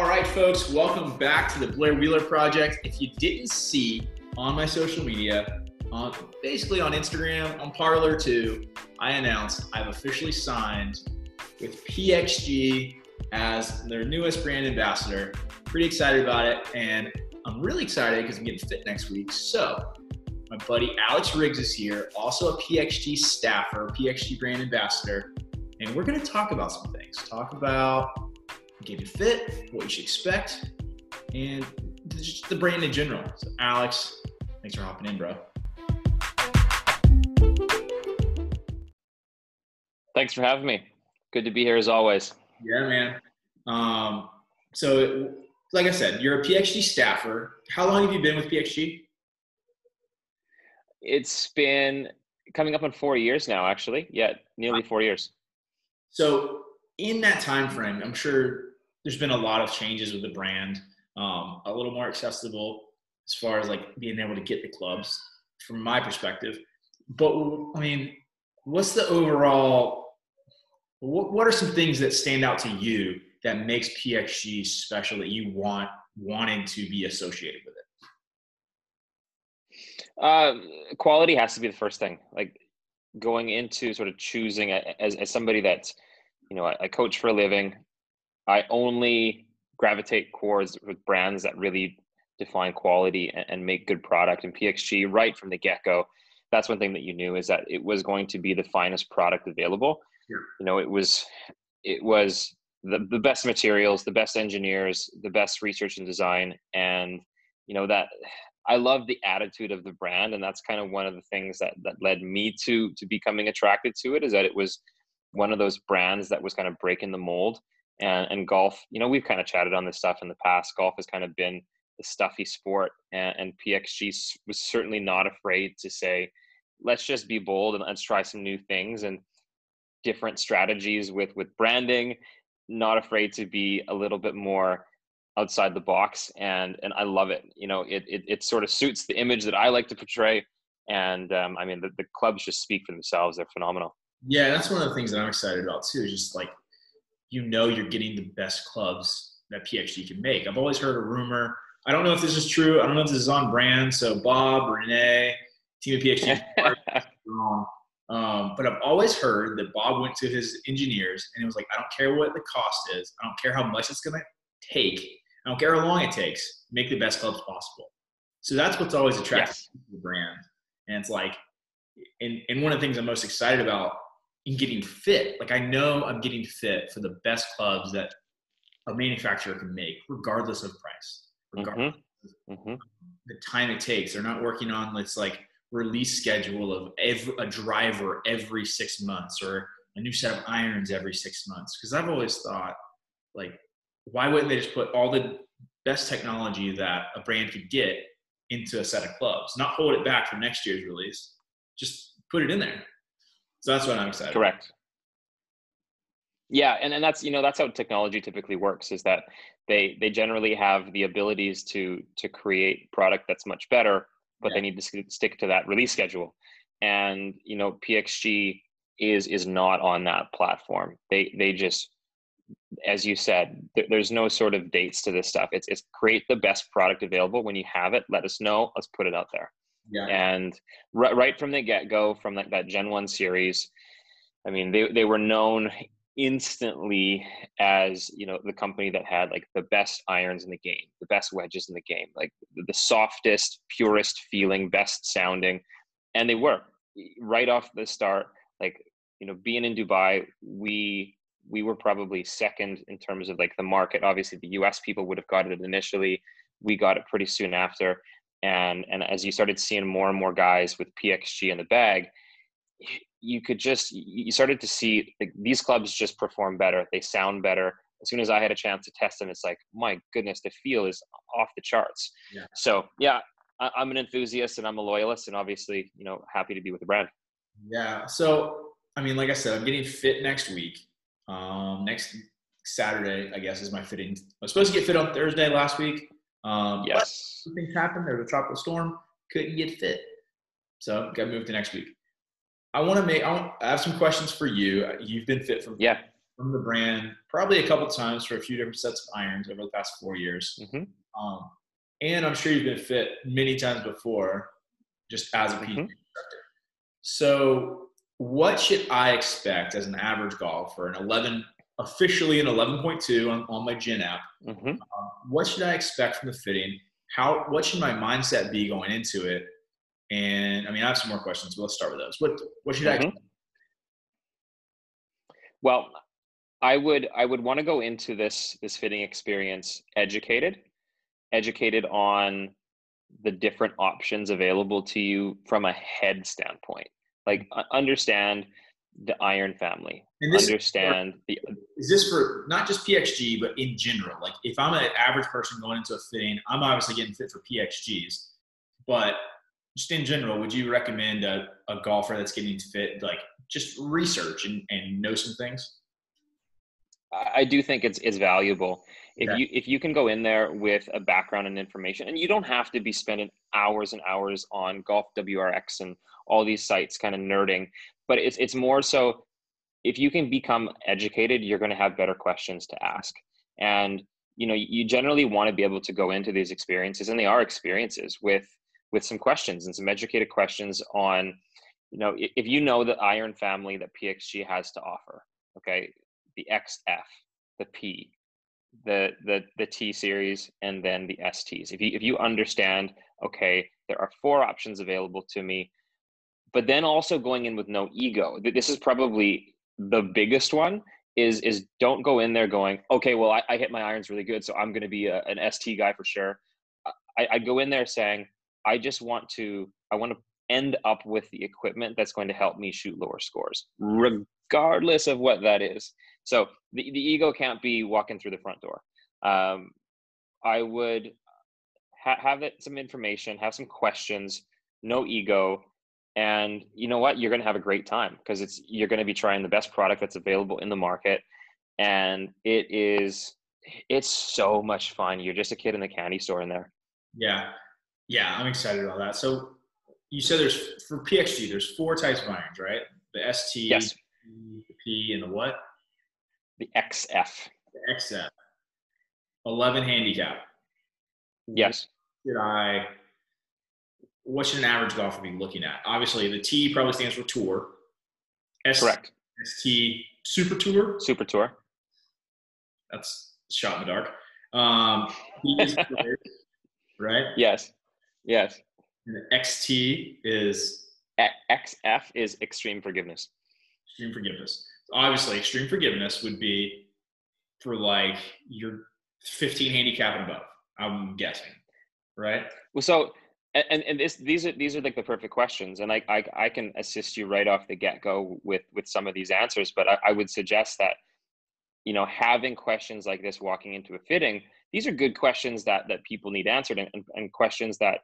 All right, folks, welcome back to the Blair Wheeler Project. If you didn't see on my social media, basically on Instagram, on Parler too, I announced I've officially signed with PXG as their newest brand ambassador. Pretty excited about it, and I'm really excited because I'm getting fit next week. So, my buddy Alex Riggs is here, also a PXG staffer, PXG brand ambassador, and we're going to talk about some things. Talk about getting fit, what you should expect, and just the brand in general. So, Alex, thanks for hopping in, bro. Thanks for having me. Good to be here as always. Yeah, man. Um, so, like I said, you're a PXG staffer. How long have you been with PXG? It's been coming up on four years now, actually. Yeah, nearly four years. So, in that time frame, I'm sure there's been a lot of changes with the brand. Um, a little more accessible as far as like being able to get the clubs, from my perspective. But I mean, what's the overall? What, what are some things that stand out to you that makes PXG special that you want wanted to be associated with it? Uh, quality has to be the first thing. Like going into sort of choosing a, as, as somebody that's, you know, I, I coach for a living. I only gravitate towards with brands that really define quality and, and make good product. And PXG, right from the get go, that's one thing that you knew is that it was going to be the finest product available. Yeah. You know, it was it was the, the best materials, the best engineers, the best research and design. And, you know, that I love the attitude of the brand. And that's kind of one of the things that, that led me to, to becoming attracted to it is that it was one of those brands that was kind of breaking the mold and, and golf, you know, we've kind of chatted on this stuff in the past. Golf has kind of been the stuffy sport and, and PXG was certainly not afraid to say, let's just be bold and let's try some new things and different strategies with, with branding not afraid to be a little bit more outside the box and and I love it. You know, it it, it sort of suits the image that I like to portray. And um, I mean, the, the clubs just speak for themselves. They're phenomenal. Yeah, that's one of the things that I'm excited about too. Just like, you know, you're getting the best clubs that PXG can make. I've always heard a rumor. I don't know if this is true. I don't know if this is on brand. So Bob, Renee, team of PXG, wrong. Um, but I've always heard that Bob went to his engineers and it was like, I don't care what the cost is. I don't care how much it's going to take. I don't care how long it takes. Make the best clubs possible. So that's what's always attractive yes. to the brand. And it's like, and, and one of the things I'm most excited about in getting fit, like I know I'm getting fit for the best clubs that a manufacturer can make, regardless of price, regardless mm-hmm. of mm-hmm. the time it takes. They're not working on, it's like, release schedule of every, a driver every six months or a new set of irons every six months. Because I've always thought, like, why wouldn't they just put all the best technology that a brand could get into a set of clubs, not hold it back for next year's release, just put it in there. So that's what I'm excited. Correct. About. Yeah, and, and that's you know that's how technology typically works is that they they generally have the abilities to to create product that's much better but yeah. they need to stick to that release schedule. And you know, PXG is is not on that platform. They they just as you said, there's no sort of dates to this stuff. It's it's create the best product available. When you have it, let us know. Let's put it out there. Yeah. And right, right from the get go, from that, that Gen One series, I mean, they they were known instantly as you know the company that had like the best irons in the game the best wedges in the game like the softest purest feeling best sounding. And they were right off the start like you know being in dubai we we were probably second in terms of like the market. Obviously the us people would have got it initially. We got it pretty soon after and and as you started seeing more and more guys with pxg in the bag you could just you started to see like these clubs just perform better. They sound better. As soon as i had a chance to test them it's like my goodness the feel is off the charts. Yeah. so yeah I, i'm an enthusiast and i'm a loyalist and obviously you know happy to be with the brand. Yeah so i mean like i said i'm getting fit next week. Um next saturday i guess is my fitting i was supposed to get fit on thursday last week um yes things happened there was a tropical storm couldn't get fit so got moved to next week I want to make. I, want, I have some questions for you. You've been fit for yeah from the brand probably a couple times for a few different sets of irons over the past four years. Mm-hmm. Um, and I'm sure you've been fit many times before, just as a PGA Mhm. instructor. So, what should I expect as an average golfer? An 11, officially an 11.2 on, on my GHIN app. Mm-hmm. Um, what should I expect from the fitting? How what should my mindset be going into it? And I mean, I have some more questions, but let's start with those. What what should I? Mhm. Well, I would I would want to go into this this fitting experience educated, educated on the different options available to you from a head standpoint. Like understand the iron family. And this understand the is this for not just PXG, but in general? Like, if I'm an average person going into a fitting, I'm obviously getting fit for PXGs, but just in general, would you recommend a, a golfer that's getting fit, like just research and, and know some things? I I do think it's it's valuable if Okay. you if you can go in there with a background and information, and you don't have to be spending hours and hours on Golf WRX and all these sites, kind of nerding. But it's it's more so if you can become educated, you're going to have better questions to ask, and you know you generally want to be able to go into these experiences, and they are experiences with with some questions and some educated questions on you know if you know the iron family that PXG has to offer, okay, the XF, the P, the the the T series, and then the STs. If you if you understand, okay, there are four options available to me, but then also going in with no ego. Th- This is probably the biggest one. Is is don't go in there going, okay, well I, I hit my irons really good, so I'm going to be a, an ST guy for sure. I, I go in there saying, I just want to I want to end up with the equipment that's going to help me shoot lower scores, regardless of what that is. So the, the ego can't be walking through the front door. Um, I would ha- have it, some information, have some questions, no ego, and you know what? You're going to have a great time because it's you're going to be trying the best product that's available in the market, and it is it's so much fun. You're just a kid in the candy store in there. Yeah, yeah, I'm excited about that. So, you said there's for PXG, there's four types of irons, right? The ST, Yes. the P, and the what? The XF. The XF. 11 handicap. Yes. should I what should an average golfer be looking at? Obviously, the T probably stands for tour. S- Correct. ST super tour. Super tour. That's shot in the dark. Um, players, right? Yes. Yes. And the XT is XF is extreme forgiveness. extreme forgiveness. Obviously, extreme forgiveness would be for like your 15 handicap and above. I'm guessing, right? Well, so and and this these are these are like the perfect questions, and I I, I can assist you right off the get go with with some of these answers, but I, I would suggest that you know having questions like this walking into a fitting these are good questions that that people need answered and, and, and questions that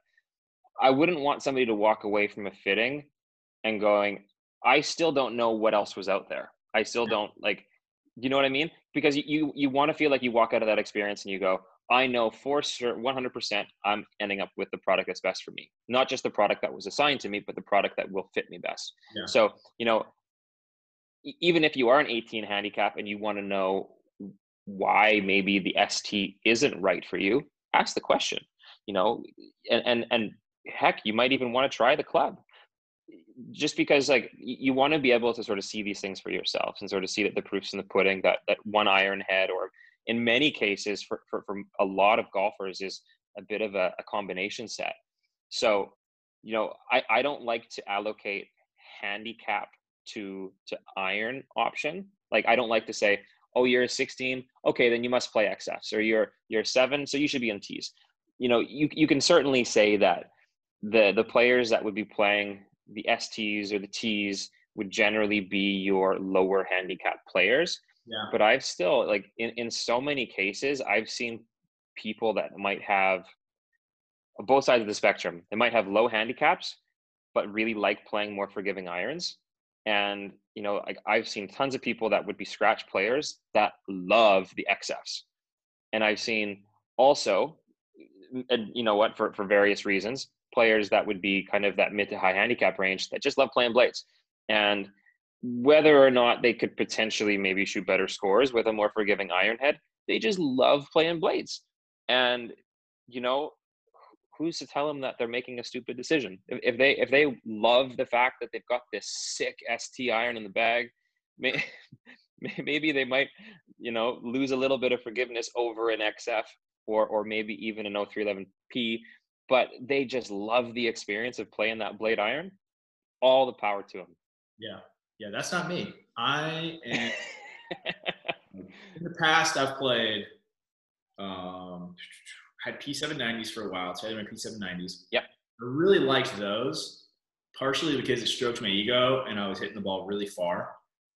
i wouldn't want somebody to walk away from a fitting and going i still don't know what else was out there i still don't like you know what i mean because you you, you want to feel like you walk out of that experience and you go i know for sure 100% i'm ending up with the product that's best for me not just the product that was assigned to me but the product that will fit me best Yeah. so you know even if you are an 18 handicap and you want to know why maybe the ST isn't right for you, ask the question. You know, and and, and heck, you might even want to try the club. Just because like you want to be able to sort of see these things for yourself and sort of see that the proof's in the pudding that that one iron head or in many cases for, for, for a lot of golfers is a bit of a, a combination set. So, you know, I, I don't like to allocate handicap to to iron option. Like I don't like to say, oh, you're a 16, okay, then you must play XFs, or you're you're seven, so you should be on Ts. You know, you you can certainly say that the the players that would be playing the STs or the Ts would generally be your lower handicap players. Yeah. But I've still like in, in so many cases, I've seen people that might have both sides of the spectrum. They might have low handicaps, but really like playing more forgiving irons. And you know, like I've seen tons of people that would be scratch players that love the XFs, and I've seen also, and you know what, for for various reasons, players that would be kind of that mid to high handicap range that just love playing blades. And whether or not they could potentially maybe shoot better scores with a more forgiving iron head, they just love playing blades. And you know, who's to tell them that they're making a stupid decision? If, if they if they love the fact that they've got this sick ST iron in the bag, may, maybe they might, you know, lose a little bit of forgiveness over an XF or or maybe even an 0311P, but they just love the experience of playing that blade iron. All the power to them. Yeah, yeah, that's not me. I am. in the past, I've played. Um, had P790s for a while. So I had my P790s. Yep. I really liked those, partially because it stroked my ego and I was hitting the ball really far,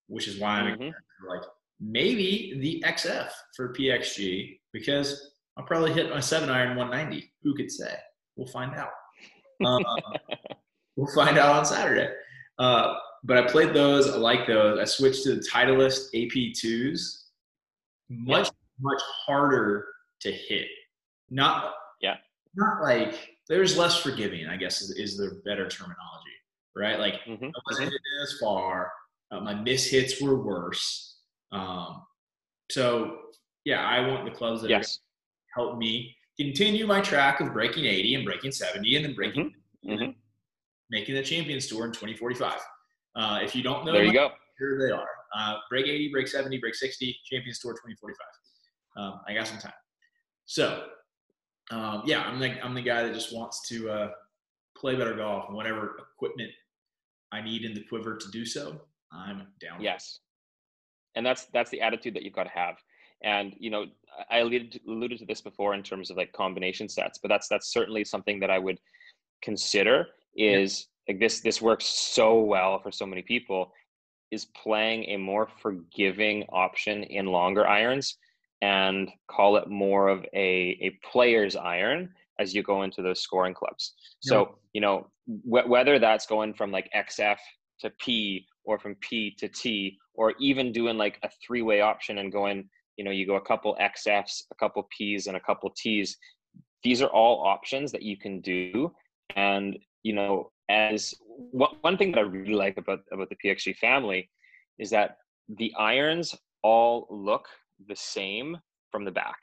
which is why I'm mm-hmm. like maybe the XF for PXG because I'll probably hit my seven iron 190. Who could say? We'll find out. Uh, we'll find out on Saturday. Uh, but I played those. I like those. I switched to the Titleist AP2s. Much, yep. much harder to hit not yeah not like there's less forgiving i guess is, is the better terminology right like mm-hmm. i wasn't mm-hmm. as far uh, my miss hits were worse um, so yeah i want the clubs that yes. help me continue my track of breaking 80 and breaking 70 and then breaking mm-hmm. mm-hmm. making the champions tour in 2045 uh, if you don't know there you go here they are uh, break 80 break 70 break 60 champions tour 2045 um, i got some time so um, yeah, I'm the I'm the guy that just wants to uh, play better golf and whatever equipment I need in the quiver to do so, I'm down. Yes, and that's that's the attitude that you've got to have. And you know, I alluded to, alluded to this before in terms of like combination sets, but that's that's certainly something that I would consider. Is yeah. like this this works so well for so many people. Is playing a more forgiving option in longer irons and call it more of a, a player's iron as you go into those scoring clubs. So, you know, wh- whether that's going from like XF to P or from P to T, or even doing like a three way option and going, you know, you go a couple XFs, a couple Ps, and a couple Ts. These are all options that you can do. And, you know, as one thing that I really like about, about the PXG family is that the irons all look the same from the back.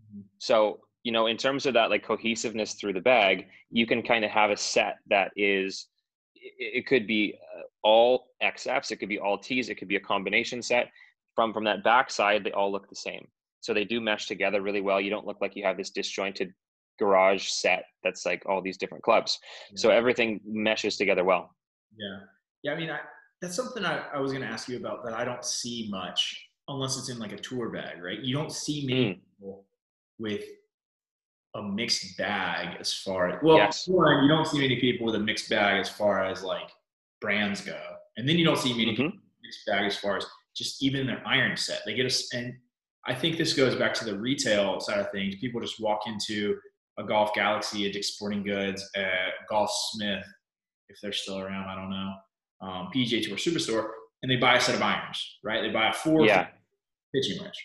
Mm-hmm. So, you know, in terms of that like cohesiveness through the bag, you can kind of have a set that is, it, could be uh, all XFs, it could be all Ts, it could be a combination set. From from that backside, they all look the same. So they do mesh together really well. You don't look like you have this disjointed garage set that's like all these different clubs. Yeah. So everything meshes together well. Yeah. Yeah. I mean, I, that's something I, I was going to ask you about that I don't see much unless it's in like a tour bag, right? You don't see many mm. people with a mixed bag as far as well. Yes. One, you don't see many people with a mixed bag as far as like brands go, and then you don't see many mm-hmm. mixed bag as far as just even their iron set. They get us, and I think this goes back to the retail side of things. People just walk into a Golf Galaxy, a Dick's Sporting Goods, a Golf Smith, if they're still around, I don't know, um, PGA Tour Superstore, and they buy a set of irons, right? They buy a four yeah pitching wedge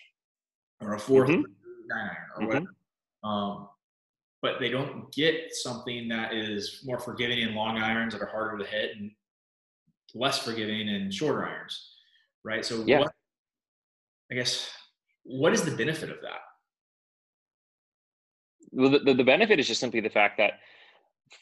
or a 4th mm-hmm. nine iron or mm-hmm. whatever. Um, but they don't get something that is more forgiving in long irons that are harder to hit and less forgiving in shorter irons, right? So, yeah. what, I guess, what is the benefit of that? Well, the, the benefit is just simply the fact that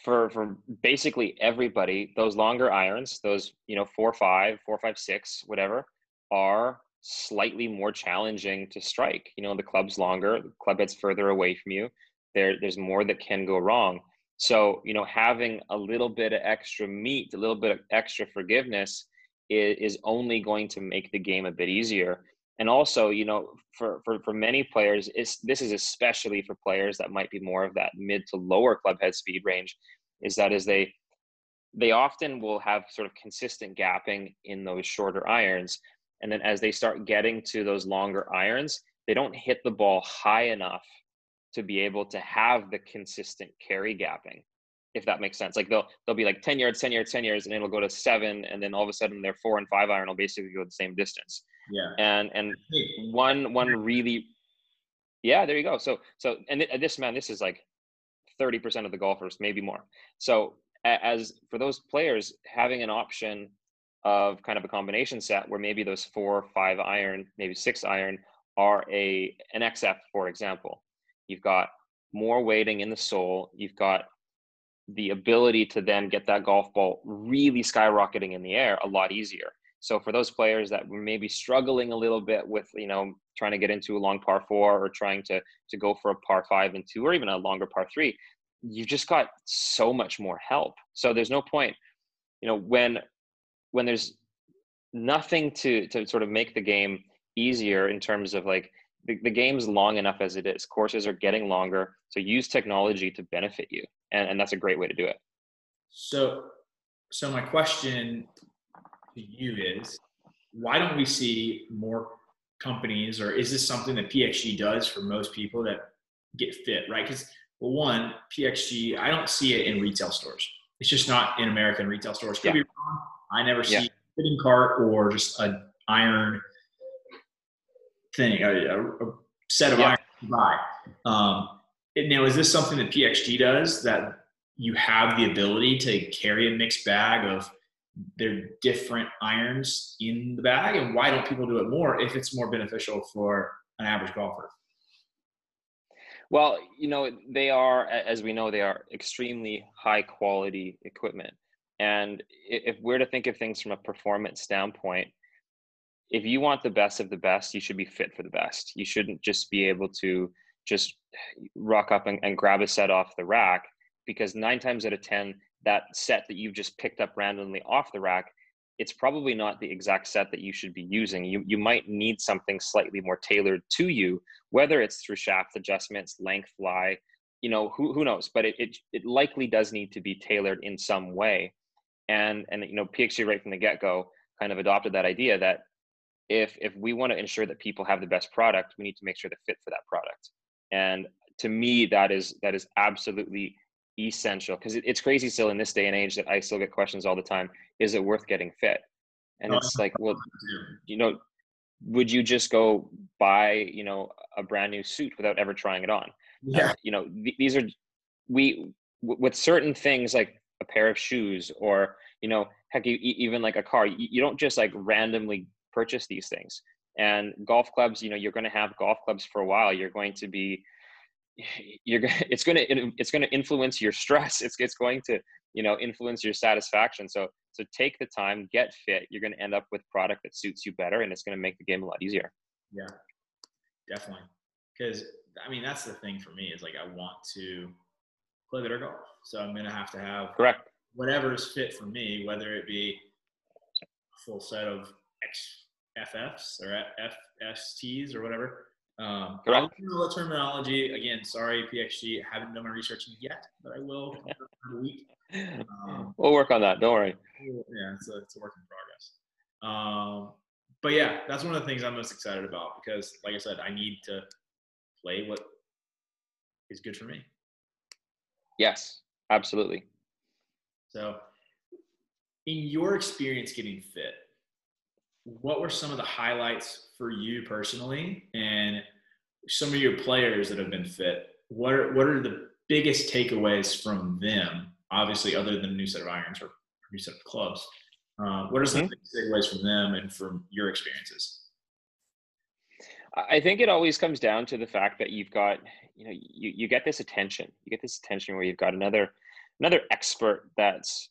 for for basically everybody, those longer irons, those you know four five, four five six, whatever, are slightly more challenging to strike. You know, the club's longer, the club head's further away from you. There, there's more that can go wrong. So, you know, having a little bit of extra meat, a little bit of extra forgiveness is, only going to make the game a bit easier. And also, you know, for, for, for many players, this is especially for players that might be more of that mid to lower club head speed range, is that as they they often will have sort of consistent gapping in those shorter irons and then as they start getting to those longer irons, they don't hit the ball high enough to be able to have the consistent carry gapping, if that makes sense. Like they'll they'll be like 10 yards, 10 yards, 10 yards, and then it'll go to seven, and then all of a sudden their four and five iron will basically go the same distance. Yeah. And and one one really yeah, there you go. So so and this man, this is like 30% of the golfers, maybe more. So as for those players, having an option of kind of a combination set where maybe those four, five iron, maybe six iron are a an XF, for example. You've got more weighting in the sole. You've got the ability to then get that golf ball really skyrocketing in the air a lot easier. So for those players that were maybe struggling a little bit with, you know, trying to get into a long par four or trying to to go for a par five and two or even a longer par three, you've just got so much more help. So there's no point, you know, when when there's nothing to to sort of make the game easier in terms of like the, the game's long enough as it is. Courses are getting longer. So use technology to benefit you. And, and that's a great way to do it. So so my question to you is why don't we see more companies or is this something that PXG does for most people that get fit, right? Because well, one, PXG, I don't see it in retail stores. It's just not in American retail stores. Could yeah. be wrong. I never see yeah. a fitting cart or just an iron thing, a, a set of yeah. iron to buy. Um, now, is this something that PXG does that you have the ability to carry a mixed bag of their different irons in the bag? And why don't people do it more if it's more beneficial for an average golfer? Well, you know, they are, as we know, they are extremely high quality equipment. And if we're to think of things from a performance standpoint, if you want the best of the best, you should be fit for the best. You shouldn't just be able to just rock up and, and grab a set off the rack because nine times out of 10, that set that you've just picked up randomly off the rack, it's probably not the exact set that you should be using. You, you might need something slightly more tailored to you, whether it's through shaft adjustments, length, lie, you know, who, who knows, but it, it, it likely does need to be tailored in some way. And, and, you know, PXG right from the get go kind of adopted that idea that if if we want to ensure that people have the best product we need to make sure they're fit for that product and to me that is that is absolutely essential because it, it's crazy still in this day and age that i still get questions all the time is it worth getting fit? And it's like well you know would you just go buy you know a brand new suit without ever trying it on? Yeah. uh, you know th- these are we w- with certain things like a pair of shoes or you know heck you, even like a car you, you don't just like randomly purchase these things and golf clubs you know you're going to have golf clubs for a while. You're going to be you're it's going to it's going to influence your stress. It's it's going to you know influence your satisfaction. So so take the time get fit. You're going to end up with product that suits you better and it's going to make the game a lot easier. Yeah. Definitely. Because i mean that's the thing for me is like i want to play better golf. So i'm going to have to have correct. whatever is fit for me whether it be a full set of X FFs or FSTs or whatever. Um, Correct. know the terminology. Again, sorry, PXG. I haven't done my research yet, but I will in a week. Um, we'll work on that. Don't worry. Yeah, it's a, it's a work in progress. Um, but yeah, that's one of the things I'm most excited about because, like I said, I need to play what is good for me. Yes, absolutely. So, in your experience getting fit, what were some of the highlights for you personally and some of your players that have been fit? What are, what are the biggest takeaways from them? Obviously, other than a new set of irons or new set of clubs, uh, what are some mm-hmm. takeaways from them and from your experiences? I think it always comes down to the fact that you've got, you know, you, you get this attention. You get this attention where you've got another another expert that's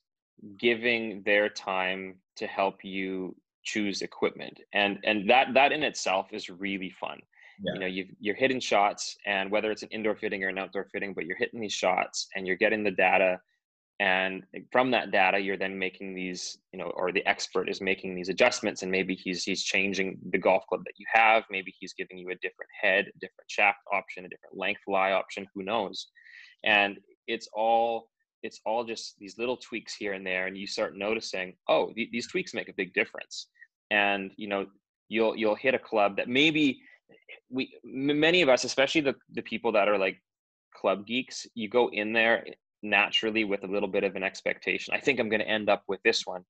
giving their time to help you choose equipment and and that that in itself is really fun yeah. you know you you're hitting shots and whether it's an indoor fitting or an outdoor fitting but you're hitting these shots and you're getting the data and from that data you're then making these you know or the expert is making these adjustments and maybe he's he's changing the golf club that you have maybe he's giving you a different head a different shaft option a different length lie option who knows and it's all it's all just these little tweaks here and there and you start noticing oh th- these tweaks make a big difference. And you know you'll you'll hit a club that maybe we many of us especially the the people that are like club geeks you go in there naturally with a little bit of an expectation i think i'm going to end up with this one.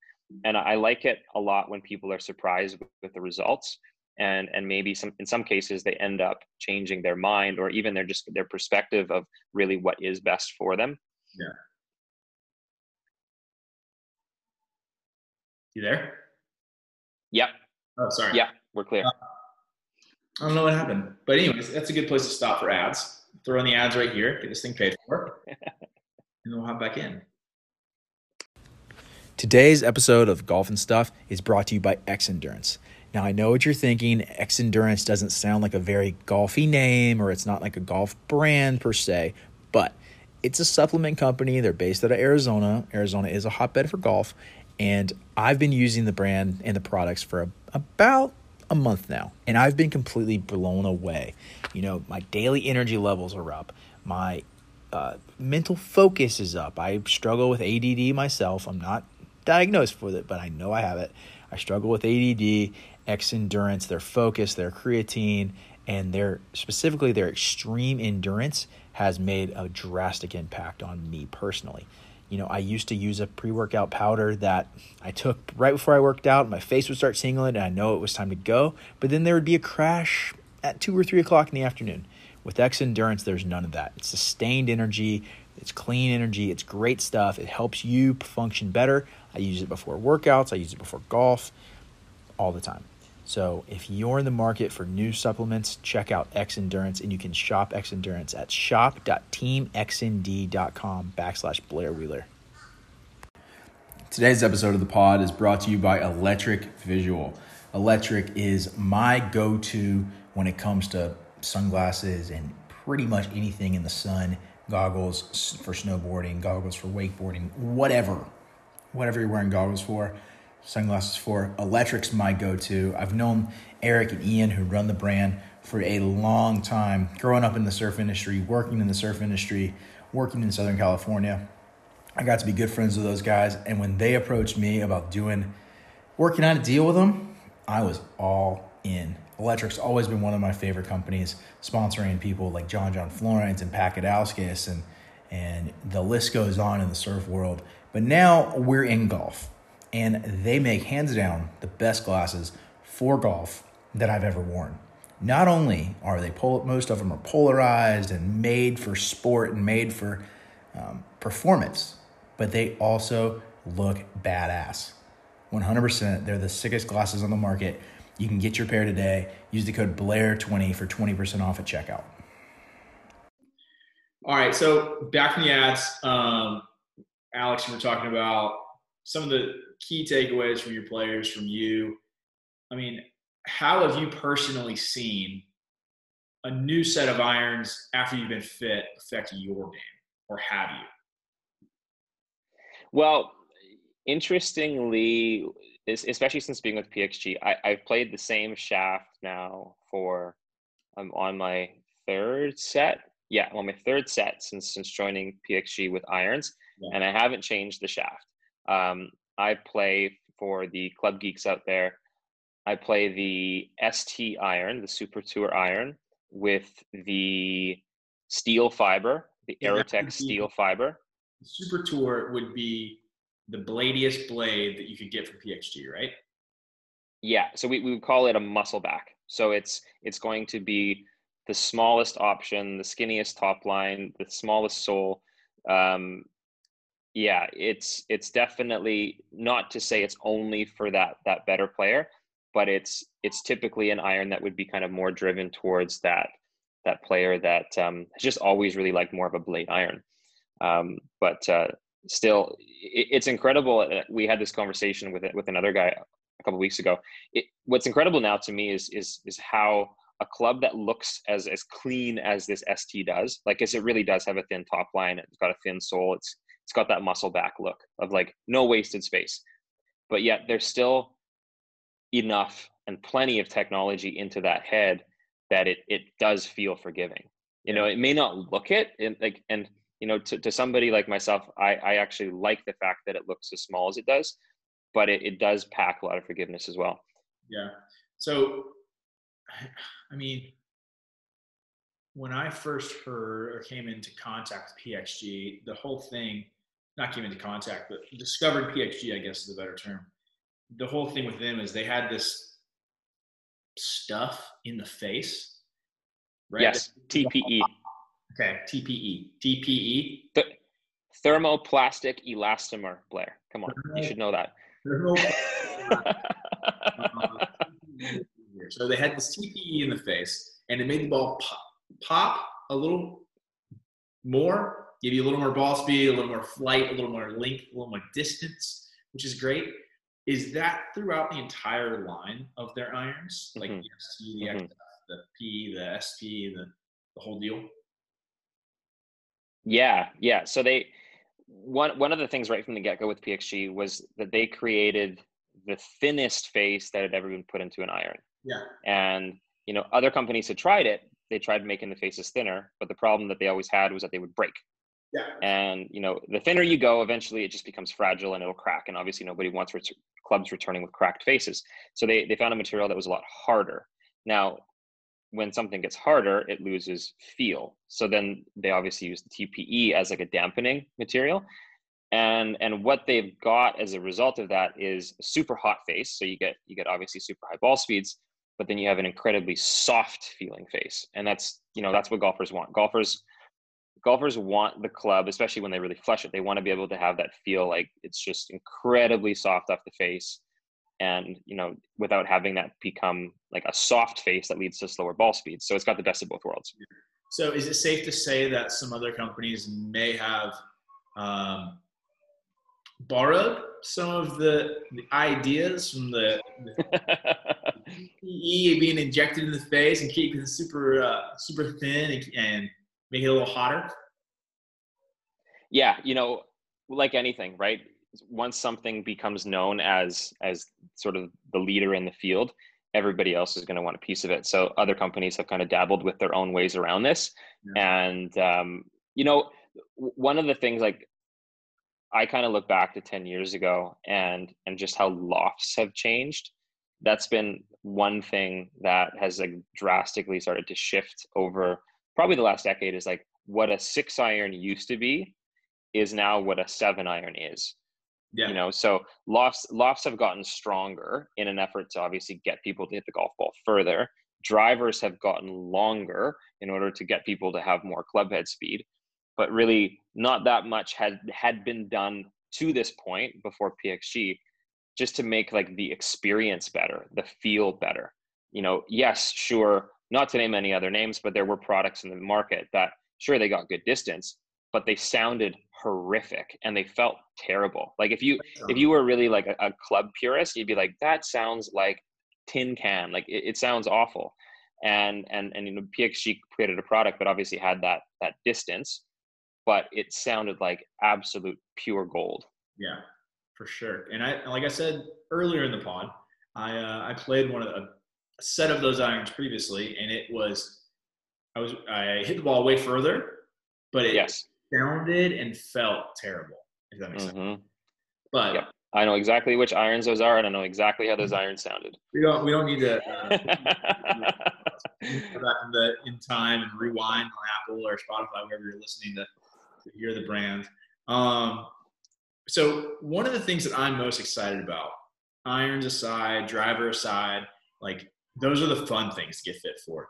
And i like it a lot when people are surprised with, the results and and maybe some in some cases they end up changing their mind or even their just their perspective of really what is best for them. Yeah You there? Yep. Oh, sorry. Yeah, we're clear. Uh, I don't know what happened, but anyways, that's a good place to stop for ads. Throw in the ads right here. Get this thing paid for, and we'll hop back in. Today's episode of Golf and Stuff is brought to you by X Endurance. Now, I know what you're thinking. X Endurance doesn't sound like a very golfy name or it's not like a golf brand per se, but it's a supplement company. They're based out of Arizona. Arizona is a hotbed for golf. And I've been using the brand and the products for a, about a month now. And I've been completely blown away. You know, my daily energy levels are up. My uh, mental focus is up. I struggle with ADD myself. I'm not diagnosed with it, but I know I have it. I struggle with ADD X endurance, their focus, their creatine, and their specifically their extreme endurance has made a drastic impact on me personally. You know, I used to use a pre workout powder that I took right before I worked out. My face would start tingling, and I know it was time to go. But then there would be a crash at two or three o'clock in the afternoon. With X Endurance, there's none of that. It's sustained energy, it's clean energy, it's great stuff. It helps you function better. I use it before workouts, I use it before golf, all the time. So if you're in the market for new supplements, check out X Endurance and you can shop X Endurance at shop.teamxnd.com backslash Blair Wheeler. Today's episode of the pod is brought to you by Electric Visual. Electric is my go to when it comes to sunglasses and pretty much anything in the sun goggles for snowboarding, goggles for wakeboarding, whatever. Whatever you're wearing goggles for sunglasses for. Electric's my go to. I've known Eric and Ian, who run the brand, for a long time, growing up in the surf industry, working in the surf industry, working in Southern California. I got to be good friends with those guys. And when they approached me about doing, working on a deal with them, I was all in. Electric's always been one of my favorite companies, sponsoring people like John John Florence and Pat Gudauskas and and the list goes on in the surf world. But now we're in golf and they make hands down the best glasses for golf that I've ever worn. Not only are they pol- most of them are polarized and made for sport and made for um, performance, but they also look badass. 100%. They're the sickest glasses on the market. You can get your pair today. Use the code Blair20 for 20% off at checkout. All right. So back from the ads, um, Alex, you were talking about some of the key takeaways from your players, from you. I mean, how have you personally seen a new set of irons after you've been fit affect your game, or have you? Well, interestingly, especially since being with PXG, I, have played the same shaft now for I'm on my third set. Yeah, I'm on my third set since since joining PXG with irons, yeah. and I haven't changed the shaft. Um, I play for the club geeks out there. I play the ST iron, the Super Tour iron, with the steel fiber, the Aerotech steel fiber. The Super Tour would be the bladiest blade that you could get from PXG, right? Yeah, so we, we would call it a muscle back. So it's it's going to be the smallest option, the skinniest top line, the smallest sole, um, yeah, it's it's definitely not to say it's only for that that better player, but it's it's typically an iron that would be kind of more driven towards that that player that um, has just always really liked more of a blade iron. Um, but uh, still, it, it's incredible. We had this conversation with with another guy a couple weeks ago. It, what's incredible now to me is is is how a club that looks as as clean as this ST does, like as it really does have a thin top line, it's got a thin sole, it's it's got that muscle back look of like no wasted space. But yet there's still enough and plenty of technology into that head that it it does feel forgiving. You know it may not look it and like and you know to, to somebody like myself i i actually like the fact that it looks as small as it does but it, it does pack a lot of forgiveness as well. Yeah. So i mean when I first heard or came into contact with PXG, the whole thing, not came into contact, but discovered PXG, I guess is a better term. The whole thing with them is they had this stuff in the face, right? Yes, TPE. Okay, TPE. TPE. The thermoplastic elastomer, Blair. Come on, you should know that. So they had this TPE in the face, and it made the ball pop, pop a little more, give you a little more ball speed, a little more flight, a little more length, a little more distance, which is great. Is that throughout the entire line of their irons, like Mhm. the ST, the. XF, the P, the SP, the the whole deal? Yeah, yeah. So they one one of the things right from the get go with PXG was that they created the thinnest face that had ever been put into an iron. Yeah. And you know, other companies had tried it. They tried making the faces thinner, but the problem that they always had was that they would break. Yeah. And you know, the thinner you go, eventually it just becomes fragile and it'll crack. And obviously, nobody wants ret- clubs returning with cracked faces. So they they found a material that was a lot harder. Now, when something gets harder, it loses feel. So then they obviously use the TPE as like a dampening material. And and what they've got as a result of that is a super hot face. So you get you get obviously super high ball speeds, but then you have an incredibly soft feeling face. And that's you know that's what golfers want. Golfers golfers want the club, especially when they really flush it. They want to be able to have that feel like it's just incredibly soft off the face and you know without having that become like a soft face that leads to slower ball speeds so it's got the best of both worlds So is it safe to say that some other companies may have um, borrowed some of the, the ideas from the, the PE being injected in the face and keeping it super uh, super thin and, and make it a little hotter? yeah you know like anything right? Once something becomes known as as sort of the leader in the field everybody else is going to want a piece of it. So other companies have kind of dabbled with their own ways around this. And um, you know one of the things like i kind of look back to 10 years ago and and just how lofts have changed. That's been one thing that has like drastically started to shift over probably the last decade is like what a six iron used to be is now what a seven iron is. Yeah. you know so lofts lofts have gotten stronger in an effort to obviously get people to hit the golf ball further. Drivers have gotten longer in order to get people to have more club head speed. But really not that much had had been done to this point before pxg just to make like the experience better the feel better. You know yes sure not to name any other names but there were products in the market that sure they got good distance but they sounded horrific and they felt terrible. Like if you if you were really like a, a club purist you'd be like that sounds like tin can. Like it, it sounds awful. And and and you know pxg created a product that obviously had that that distance but it sounded like absolute pure gold. Yeah, for sure. And I, like I said earlier in the pod, I uh, I played one of the, a set of those irons previously, and it was I was I hit the ball way further, but it yes sounded and felt terrible. If that makes sense. hmm But Yep. i know exactly which irons those are and i know exactly how those irons sounded we don't we don't need to uh, go back in the in time and rewind on Apple or Spotify, wherever you're listening to, to hear the brand. Um, so one of the things that I'm most excited about, irons aside, driver aside, like those are the fun things to get fit for.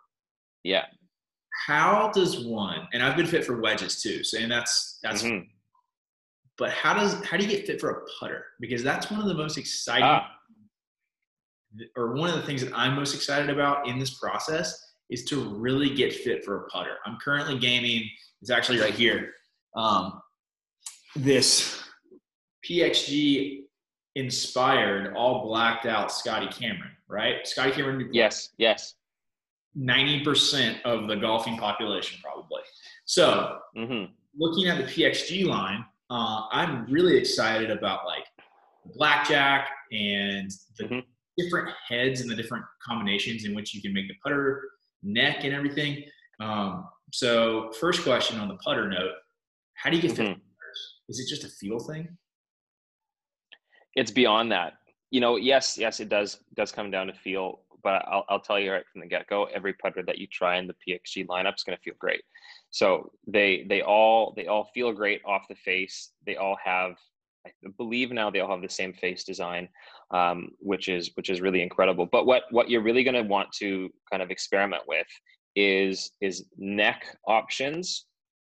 yeah How does one, and I've been fit for wedges too, so and that's that's. Mhm. But how does how do you get fit for a putter? Because that's one of the most exciting ah, or one of the things that I'm most excited about in this process is to really get fit for a putter. I'm currently gaming, it's actually right here. Um, this PXG inspired, all blacked out Scotty Cameron, right? Scotty Cameron, yes yes 90% of the golfing population, probably. So, hmm looking at the PXG line, uh, I'm really excited about like blackjack and the Mhm. different heads and the different combinations in which you can make the putter neck and everything. Um, so, first question on the putter note: How do you get? Mhm. Is it just a feel thing? it's beyond that you know yes yes it does does come down to feel but i'll, I'll tell you right from the get-go every putter that you try in the pxg lineup is going to feel great. So they they all they all feel great off the face. They all have i believe now they all have the same face design um, which is which is really incredible. But what what you're really going to want to kind of experiment with is is neck options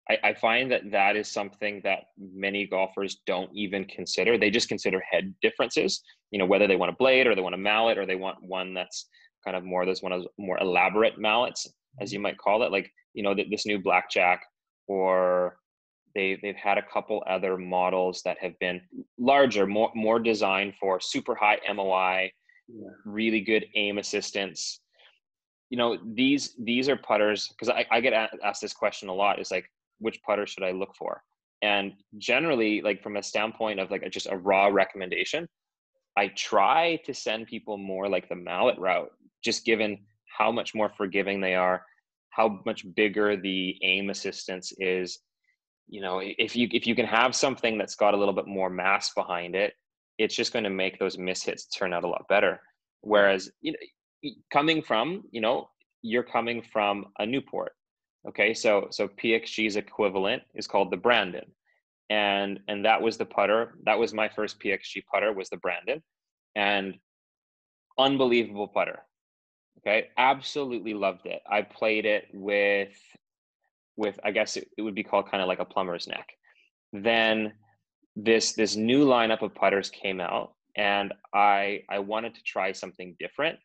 I, I find that that is something that many golfers don't even consider. They just consider head differences. You know, whether they want a blade or they want a mallet or they want one that's kind of more those one of more elaborate mallets, as you might call it, like you know this new blackjack or they they've had a couple other models that have been larger, more more designed for super high MOI, yeah. really good aim assistance. You know these these are putters because I, I get asked this question a lot. Is like which putter should I look for? And generally, like from a standpoint of like just a raw recommendation, I try to send people more like the mallet route, just given how much more forgiving they are, how much bigger the aim assistance is. You know, if you if you can have something that's got a little bit more mass behind it, it's just going to make those miss hits turn out a lot better. Whereas, you know, coming from, you know, you're coming from a Newport Okay, so so PXG's equivalent is called the Brandon, and and that was the putter. That was my first PXG putter was the Brandon, and unbelievable putter. Okay, absolutely loved it. I played it with with I guess it, it would be called kind of like a plumber's neck. Then this this new lineup of putters came out, and I I wanted to try something different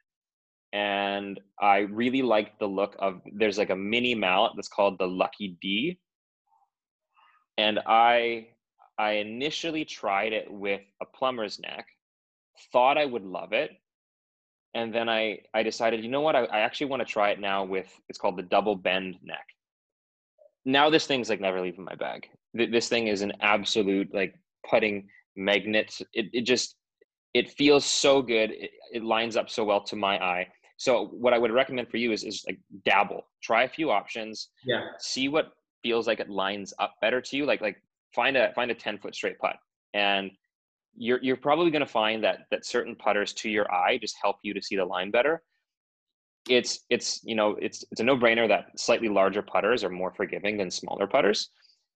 and I really like the look of there's like a mini mallet that's called the Lucky D. And I I initially tried it with a plumber's neck, thought I would love it. And then I, I decided, you know what, I, I actually want to try it now with it's called the double bend neck. Now this thing's like never leaving my bag. This thing is an absolute like putting magnet. It, it just it feels so good. It, it lines up so well to my eye so what I would recommend for you is is like dabble, try a few options, yeah, see what feels like it lines up better to you. Like like find a find a ten foot straight putt, and you're you're probably going to find that that certain putters to your eye just help you to see the line better. It's it's you know it's it's a no brainer that slightly larger putters are more forgiving than smaller putters.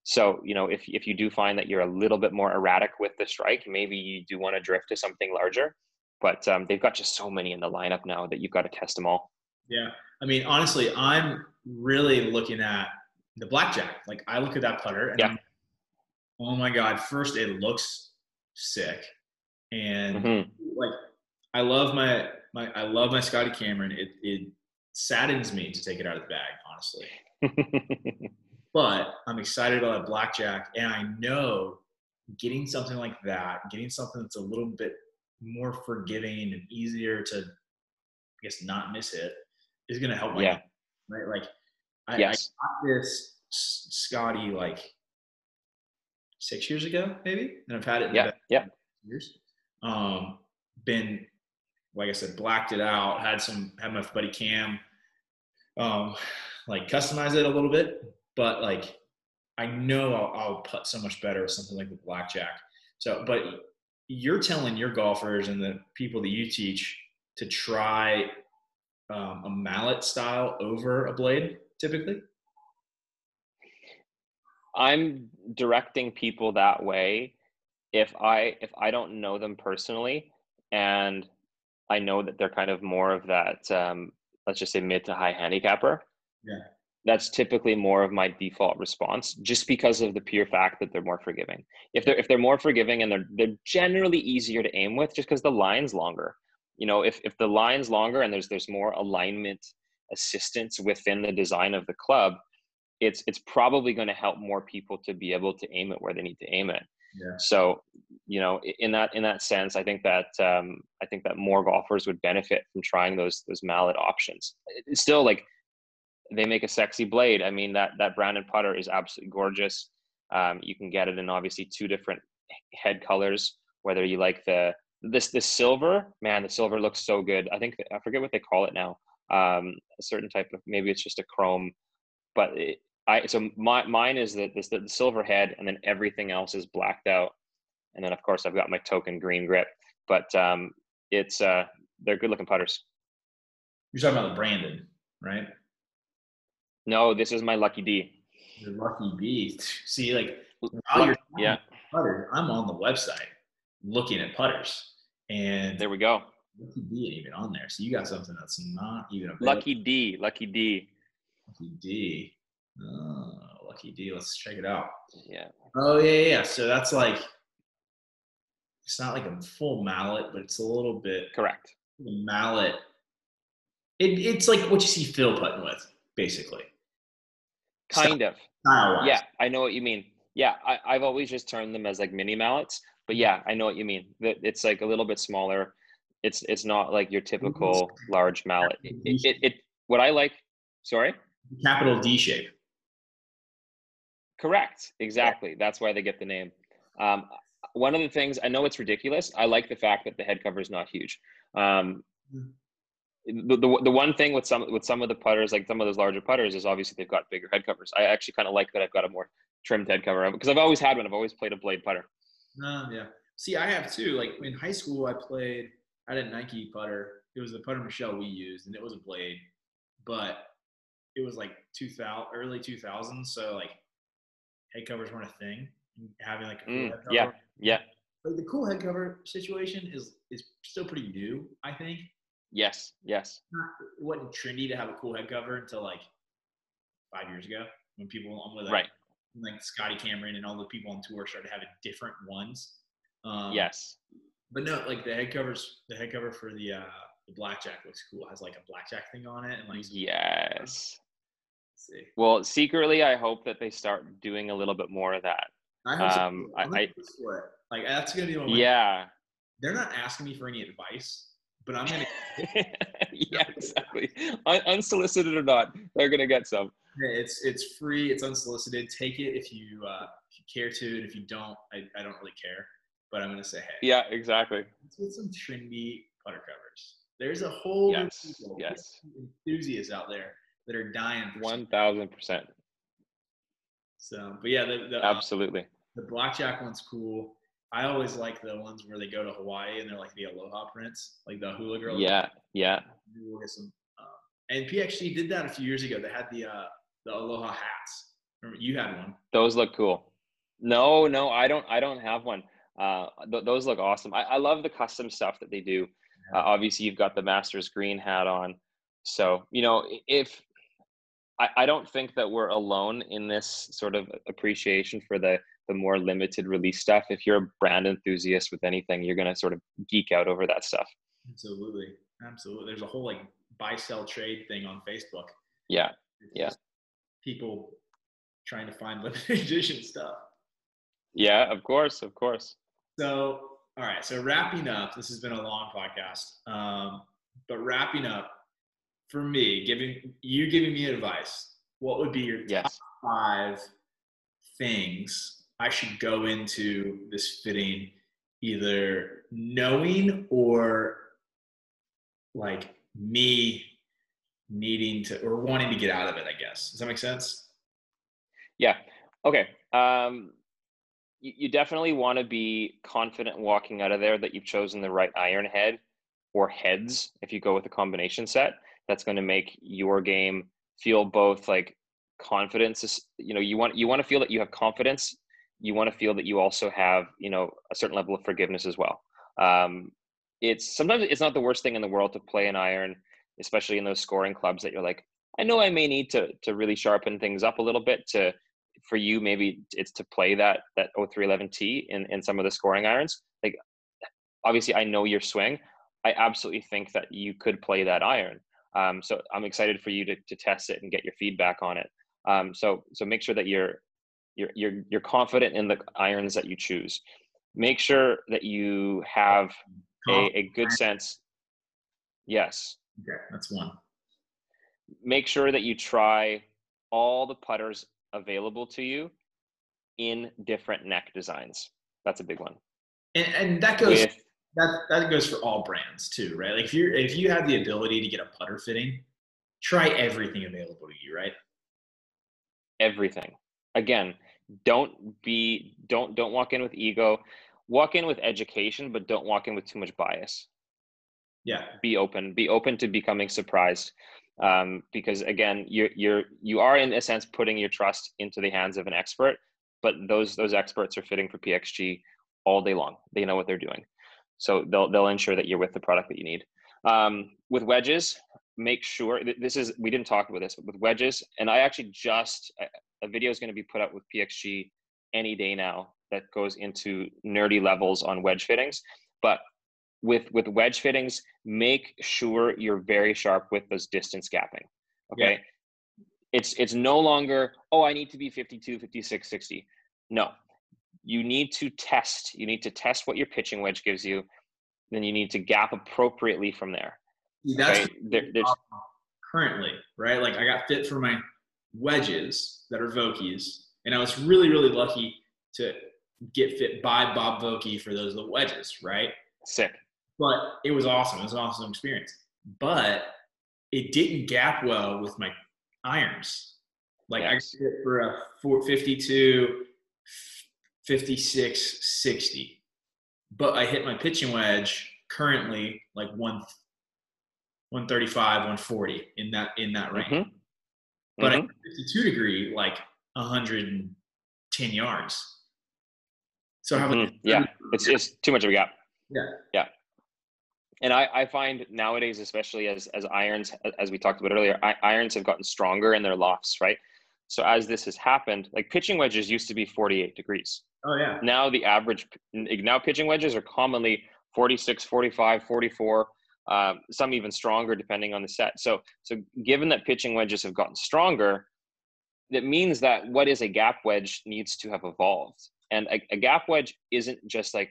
So, you know, if, if you do find that you're a little bit more erratic with the strike, maybe you do want to drift to something larger but um, they've got just so many in the lineup now that you've got to test them all. Yeah, I mean, honestly, I'm really looking at the blackjack. Like, I look at that putter, and yeah. oh my god! First, it looks sick, and mm-hmm. like, I love my my I love my Scotty Cameron. It it saddens me to take it out of the bag, honestly. but I'm excited about blackjack, and I know getting something like that, getting something that's a little bit more forgiving and easier to, I guess, not miss it is going to help my yeah. game, right? Like, I, yes. I got this Scotty like six years ago, maybe, and I've had it. yeah, yeah. Years. Um, been, like I said, blacked it out. Had some, had my buddy Cam, um, like customize it a little bit, but like I know I'll, I'll put so much better with something like the blackjack. So, but you're telling your golfers and the people that you teach to try um, a mallet style over a blade typically? I'm directing people that way. If i if i don't know them personally and i know that they're kind of more of that um, let's just say mid to high handicapper yeah that's typically more of my default response just because of the pure fact that they're more forgiving. If they're if they're more forgiving and they're they're generally easier to aim with just because the line's longer. You know if if the line's longer and there's there's more alignment assistance within the design of the club it's it's probably going to help more people to be able to aim it where they need to aim it. Yeah. so you know in that in that sense i think that um, i think that more golfers would benefit from trying those those mallet options. It's still like they make a sexy blade. I mean, that that Brandon putter is absolutely gorgeous. Um, you can get it in obviously two different head colors. Whether you like the this this silver, man, the silver looks so good. I think I forget what they call it now. Um, a certain type of maybe it's just a chrome, but it, I so my mine is the, this the silver head, and then everything else is blacked out. And then of course I've got my token green grip, but um, it's uh, they're good looking putters. You're talking about the Brandon, right? No, this is my lucky D. Your lucky D. See, like, yeah, putter, I'm on the website looking at putters, and there we go. Lucky D ain't even on there, so you got something that's not even available. Lucky D, lucky D, lucky D. Oh, lucky LTD. Let's check it out. Yeah. Oh yeah, yeah. So that's like it's not like a full mallet, but it's a little bit Correct. the mallet. It, it's like what you see Phil putting with, basically. Kind of. Style-wise. Yeah, I know what you mean. Yeah, I, I've always just termed them as like mini mallets, but yeah, I know what you mean. It's like a little bit smaller. It's it's not like your typical large mallet. It, it, it, it what I like. Sorry. Capital D shape. Correct. Exactly. That's why they get the name. Um, one of the things I know it's ridiculous. I like the fact that the head cover is not huge. Um, the, the, the one thing with some with some of the putters, like some of those larger putters, is obviously they've got bigger head covers. I actually kind of like that I've got a more trimmed head cover because I've always had one. I've always played a blade putter. Um, yeah. See, I have too. Like in high school, I played. I had a Nike putter. It was the putter Michelle Wie used, and it was a blade, but it was like 2000, early 2000s. So like head covers weren't a thing. Having like Mm, yeah, yeah. Like the cool head cover situation is is still pretty new. I think. Yes, yes. It wasn't trendy to have a cool head cover until like five years ago when people um, with like, Right. like Scotty Cameron and all the people on tour started having different ones. Um, Yes. But no, like the head covers, the head cover for the uh the blackjack looks cool. It has like a blackjack thing on it and like Yes. see. Well, secretly, I hope that they start doing a little bit more of that. I hope so. Um, I- I- push for it. Like that's gonna be one. Of my, Yeah. They're not asking me for any advice, but I'm gonna. yeah, exactly. Un- unsolicited or not, they're gonna get some. It's it's free. It's unsolicited. Take it if you uh, if you care to, and if you don't, I, I don't really care. But I'm gonna say, hey, Yeah, exactly. let's get some trendy putter covers. There's a whole Yes, people, yes. enthusiasts out there that are dying One thousand percent. So, but yeah, the the, uh, Absolutely. the blackjack one's cool. I always like the ones where they go to Hawaii and they're like the Aloha prints, like the hula girl. Yeah, yeah. We'll get some, um, and PXG did that a few years ago. They had the uh, the Aloha hats. Remember, you had one. Those look cool. No, no, I don't. I don't have one. Uh, th- those look awesome. I, I love the custom stuff that they do. Uh, obviously, you've got the Masters green hat on, so you know if I, I don't think that we're alone in this sort of appreciation for the the more limited release stuff. If you're a brand enthusiast with anything, you're gonna sort of geek out over that stuff. Absolutely, absolutely. There's a whole like buy sell trade thing on Facebook. Yeah, It's Yeah. People trying to find limited edition stuff. yeah, of course, of course. So, all right. So wrapping up, this has been a long podcast. Um, but wrapping up, for me, giving you giving me advice, what would be your top five things I should go into this fitting, either knowing or like me needing to or wanting to get out of it? I guess. Does that make sense? Yeah. Okay. Um, you, you definitely want to be confident walking out of there that you've chosen the right iron head or heads if you go with a combination set. That's going to make your game feel both like confidence. is- You know, you want you want to feel that you have confidence. You want to feel that you also have you know a certain level of forgiveness as well. Um, it's sometimes it's not the worst thing in the world to play an iron, especially in those scoring clubs that you're like, I know I may need to to really sharpen things up a little bit to for you maybe it's to play that that 0311T in in some of the scoring irons. Like obviously I know your swing. I absolutely think that you could play that iron. Um, so I'm excited for you to to test it and get your feedback on it. Um, so so make sure that you're you're you're you're confident in the irons that you choose. Make sure that you have a, a good sense. Yes, Okay, that's one. make sure that you try all the putters available to you in different neck designs. That's a big one. And, and that goes With that that goes for all brands too, right? Like if you if you have the ability to get a putter fitting, try everything available to you, right? everything. Again, don't be don't don't walk in with ego. Walk in with education, but don't walk in with too much bias. Yeah, Be open. Be open to becoming surprised. Um, because again, you're you're you are in a sense putting your trust into the hands of an expert, but those those experts are fitting for PXG all day long. They know what they're doing, so they'll they'll ensure that you're with the product that you need. Um, with wedges, make sure th- this is we didn't talk about this, but with wedges, and I actually just a video is going to be put up with PXG any day now that goes into nerdy levels on wedge fittings. But with with wedge fittings, make sure you're very sharp with those distance gapping. Okay. Yeah. It's it's no longer, oh, I need to be 52, 56, 60. No. You need to test. You need to test what your pitching wedge gives you. Then you need to gap appropriately from there. That's okay? there, currently, right? Like I got fit for my wedges that are Vokies, and I was really, really lucky to get fit by Bob Vokey for those little wedges, right? Sick. But it was awesome. It was an awesome experience. But it didn't gap well with my irons. Like yes. I fit for a 452, 56, 60. But I hit my pitching wedge currently like one 135, 140 in that in that range. Mm-hmm. But mm-hmm. at 52 degree, like 110 yards. So I have mm-hmm. yeah, it's it's too much of a gap. Yeah, yeah. And I, I find nowadays, especially as as irons, as we talked about earlier, irons have gotten stronger in their lofts, right? So as this has happened, like pitching wedges used to be 48 degrees. Oh yeah. Now the average now pitching wedges are commonly 46, 45, 44 um, some even stronger depending on the set. So, so given that pitching wedges have gotten stronger, that means that what is a gap wedge needs to have evolved. And a, a gap wedge isn't just like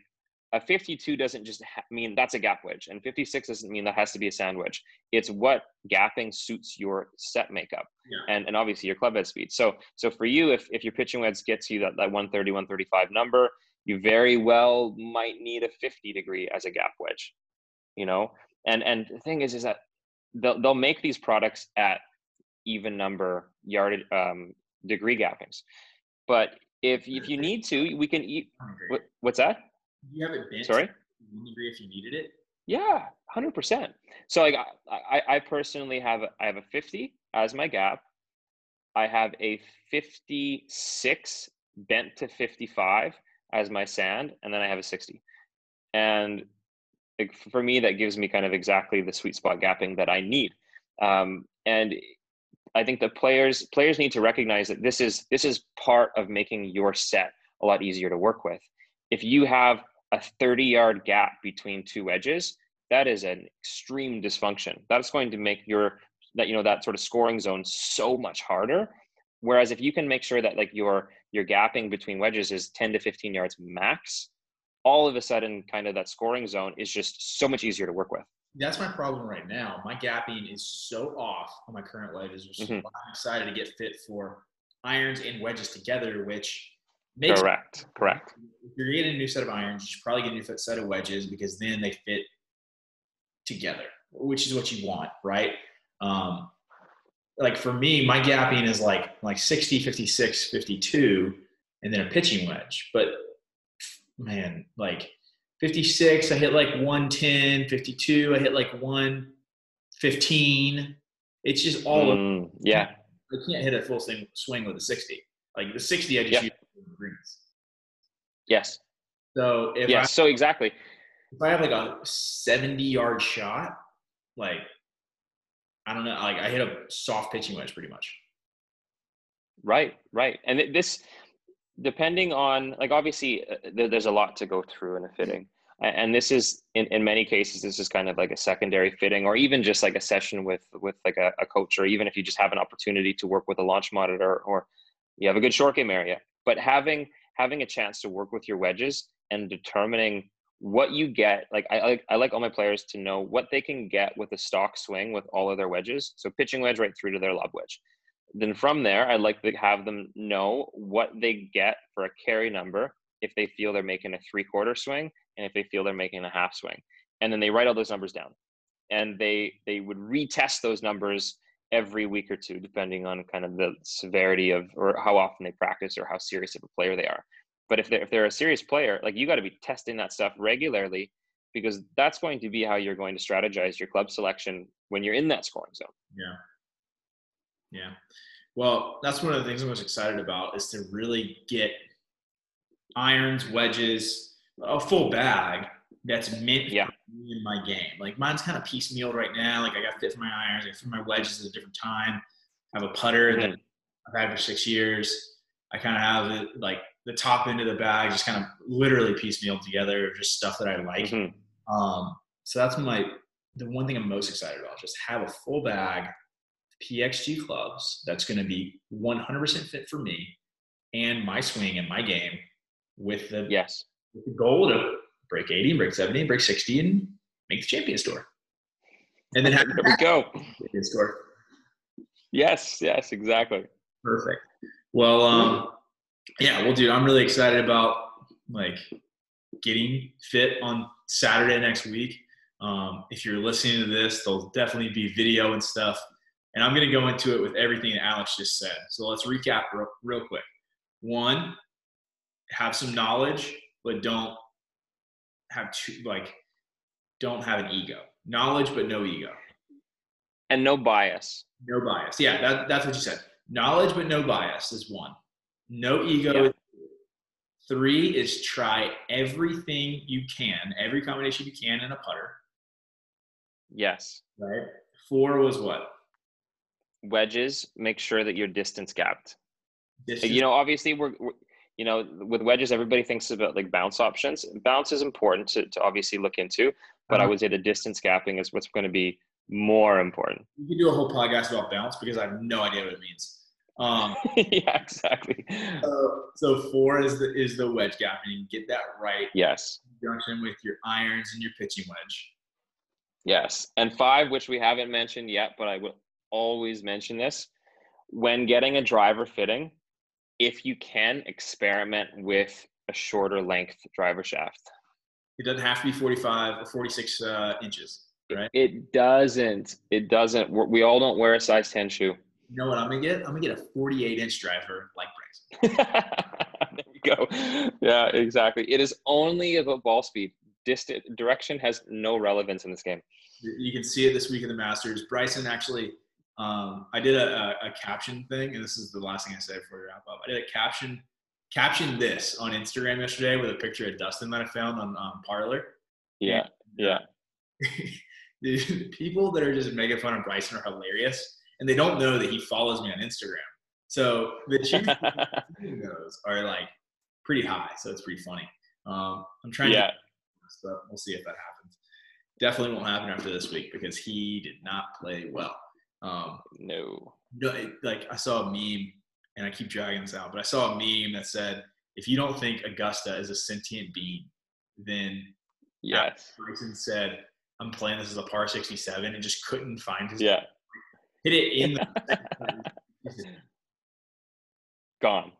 a 52 doesn't just ha- mean that's a gap wedge, and 56 doesn't mean that has to be a sand wedge. It's what gapping suits your set makeup yeah. and, and obviously your club head speed. So, so for you, if, if your pitching wedge gets you that, that 130, 135 number, you very well might need a 50 degree as a gap wedge you know and and the thing is is that they'll, they'll make these products at even number yardage um, degree gappings but if if you need to we can eat what, what's that? You have it bent sorry? degree if you needed it? Yeah 100% so like I, I personally have i have a 50 as my gap. I have a 56 bent to 55 as my sand and then i have a 60 and for me that gives me kind of exactly the sweet spot gapping that i need. Um, and i think the players players need to recognize that this is this is part of making your set a lot easier to work with. If you have a 30 yard gap between two edges that is an extreme dysfunction. That's going to make your that you know that sort of scoring zone so much harder. Whereas if you can make sure that like your your gapping between wedges is 10 to 15 yards max all of a sudden kind of that scoring zone is just so much easier to work with. That's my problem right now. My gapping is so off on my current wedges. So mm-hmm. I'm excited to get fit for irons and wedges together, which makes correct. Correct. If you're getting a new set of irons, you should probably get a new set of wedges because then they fit together, which is what you want, right? Um, like for me, my gapping is like like 60, 56, 52, and then a pitching wedge. But man, like 56, I hit like 110, 52, I hit like 115. It's just all mm, yeah. I can't hit a full swing, swing with a 60. Like the 60, I just yep. use greens. Yes. So if yeah, I, so exactly. If I have like a 70 yard shot, like I don't know, like I hit a soft pitching wedge pretty much. Right, right, and this depending on like obviously uh, there's a lot to go through in a fitting. And this is in, in many cases this is kind of like a secondary fitting or even just like a session with with like a, a, coach or even if you just have an opportunity to work with a launch monitor or you have a good short game area. But having having a chance to work with your wedges and determining what you get like I, like I like all my players to know what they can get with a stock swing with all of their wedges. So pitching wedge right through to their lob wedge then from there, I'd like to have them know what they get for a carry number if they feel they're making a three quarter swing and if they feel they're making a half swing. And then they write all those numbers down. And they they would retest those numbers every week or two, depending on kind of the severity of or how often they practice or how serious of a player they are. But if they're if they're a serious player, like you got to be testing that stuff regularly because that's going to be how you're going to strategize your club selection when you're in that scoring zone. Yeah. Yeah. Well, that's one of the things I'm most excited about is to really get irons, wedges, a full bag that's meant yeah. in my game. Like mine's kind of piecemeal right now. Like I got fit for my irons, I fit for my wedges at a different time. I have a putter mm-hmm. that I've had for six years. I kind of have it like the top end of the bag, just kind of literally piecemeal together, just stuff that I like. Mhm. Um, so that's my the one thing I'm most excited about. Just have a full bag PXG clubs that's going to be 100% fit for me and my swing and my game with the, Yes. with the goal to break 80 break 70 break 60 and make the champion store. And then have There we go. the champion store. Yes. Yes. Exactly. Perfect. Well, um, yeah, well, dude, I'm really excited about like getting fit on Saturday next week. Um, if you're listening to this, there'll definitely be video and stuff. And I'm going to go into it with everything that Alex just said. So let's recap real, real quick. One, have some knowledge, but don't have too, like, don't have an ego. Knowledge, but no ego. And no bias. No bias. Yeah, that, that's what you said. Knowledge, but no bias is one. No ego. Yeah. Three is try everything you can, every combination you can in a putter. Yes. Right. Four was what? Wedges. Make sure that you're distance gapped. Distance. you know obviously we're, we're you know with wedges everybody thinks about like bounce options bounce is important to, to obviously look into but i Uh-huh. would say the distance gapping is what's going to be more important you can do a whole podcast about bounce because I have no idea what it means. Um, yeah exactly so, so four is the is the wedge gap, and you get that right yes in conjunction with your irons and your pitching wedge. yes and five which we haven't mentioned yet but i will always mention this when getting a driver fitting if you can experiment with a shorter length driver shaft It doesn't have to be 45 or 46 uh, inches, right? it doesn't it doesn't We're- we all don't wear a size 10 shoe You know what I'm gonna get? I'm gonna get a 48 inch driver like Bryson. there we go. Yeah, exactly. It is only about ball speed. Distant direction has no relevance in this game. You can see it this week in the Masters. Bryson actually, um, I did a, a, a caption thing, and this is the last thing I say before we wrap up. I did a caption, caption this on Instagram yesterday with a picture of Dustin that I found on um, Parler. Yeah, yeah. the people that are just making fun of Bryson are hilarious, and they don't know that he follows me on Instagram. So the chances of those are like pretty high. So it's pretty funny. Um, I'm trying yeah, to so we'll see if that happens. Definitely won't happen after this week because he did not play well. Um, no. no, it- like I saw a meme, and I keep dragging this out, but I saw a meme that said, "If you don't think Augusta is a sentient being, then Yes. Bryson said, I'm playing this as a par 67 and just couldn't find his Yeah. hit it in the Gone.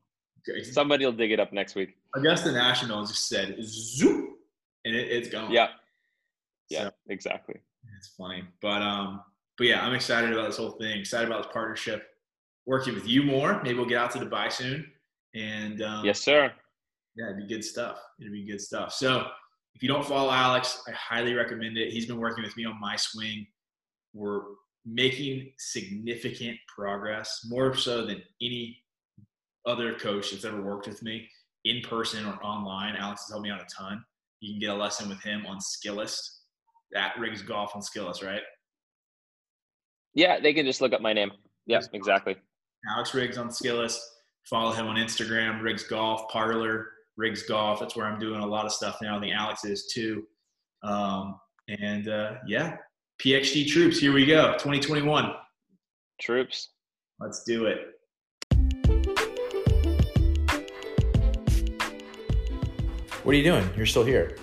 Somebody will dig it up next week. Augusta National just said zoom and it, it's gone. Yeah. Yeah, So- exactly. It's funny. But um but yeah, I'm excited about this whole thing. Excited about this partnership. Working with you more. Maybe we'll get out to Dubai soon. And um Yes, sir. yeah, it'd be good stuff. It'd be good stuff. So if you don't follow Alex, I highly recommend it. He's been working with me on my swing. We're making significant progress, more so than any other coach that's ever worked with me in person or online. Alex has helped me out a ton. You can get a lesson with him on Skillest That Riggs Golf on Skillest, right? Yeah, they can just look up my name. Yes, exactly. Alex Riggs on Skillest. Follow him on Instagram, Riggs Golf, Parler, Riggs Golf. That's where I'm doing a lot of stuff now. The think Alex is too. Um, and uh, yeah, PXG Troops, here we go. 2021. Troops. Let's do it. What are you doing? You're still here.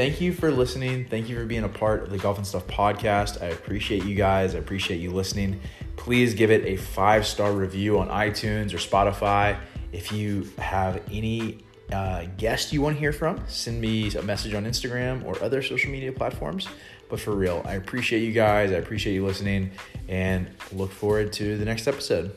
Thank you for listening. Thank you for being a part of the Golf and Stuff podcast. I appreciate you guys. I appreciate you listening. Please give it a five star review on iTunes or Spotify. If you have any uh, guest you want to hear from, send me a message on Instagram or other social media platforms. But for real, I appreciate you guys. I appreciate you listening and look forward to the next episode.